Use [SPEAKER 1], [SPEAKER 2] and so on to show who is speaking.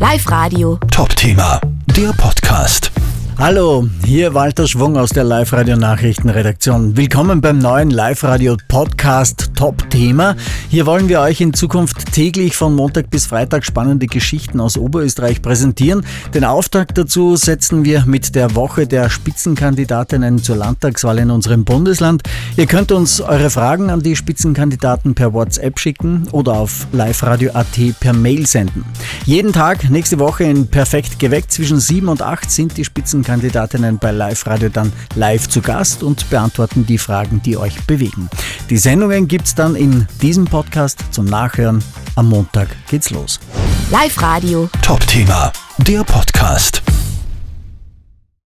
[SPEAKER 1] Live Radio.
[SPEAKER 2] Top Thema, der Podcast.
[SPEAKER 3] Hallo, hier Walter Schwung aus der Live-Radio Nachrichtenredaktion. Willkommen beim neuen Live-Radio Podcast Top Thema. Hier wollen wir euch in Zukunft täglich von Montag bis Freitag spannende Geschichten aus Oberösterreich präsentieren. Den Auftakt dazu setzen wir mit der Woche der Spitzenkandidatinnen zur Landtagswahl in unserem Bundesland. Ihr könnt uns eure Fragen an die Spitzenkandidaten per WhatsApp schicken oder auf liveradio.at per Mail senden. Jeden Tag nächste Woche in Perfekt geweckt zwischen 7 und 8 sind die Spitzenkandidatinnen Kandidatinnen bei Live Radio dann live zu Gast und beantworten die Fragen, die euch bewegen. Die Sendungen gibt es dann in diesem Podcast zum Nachhören. Am Montag geht's los.
[SPEAKER 1] Live Radio.
[SPEAKER 2] Top Thema, der Podcast.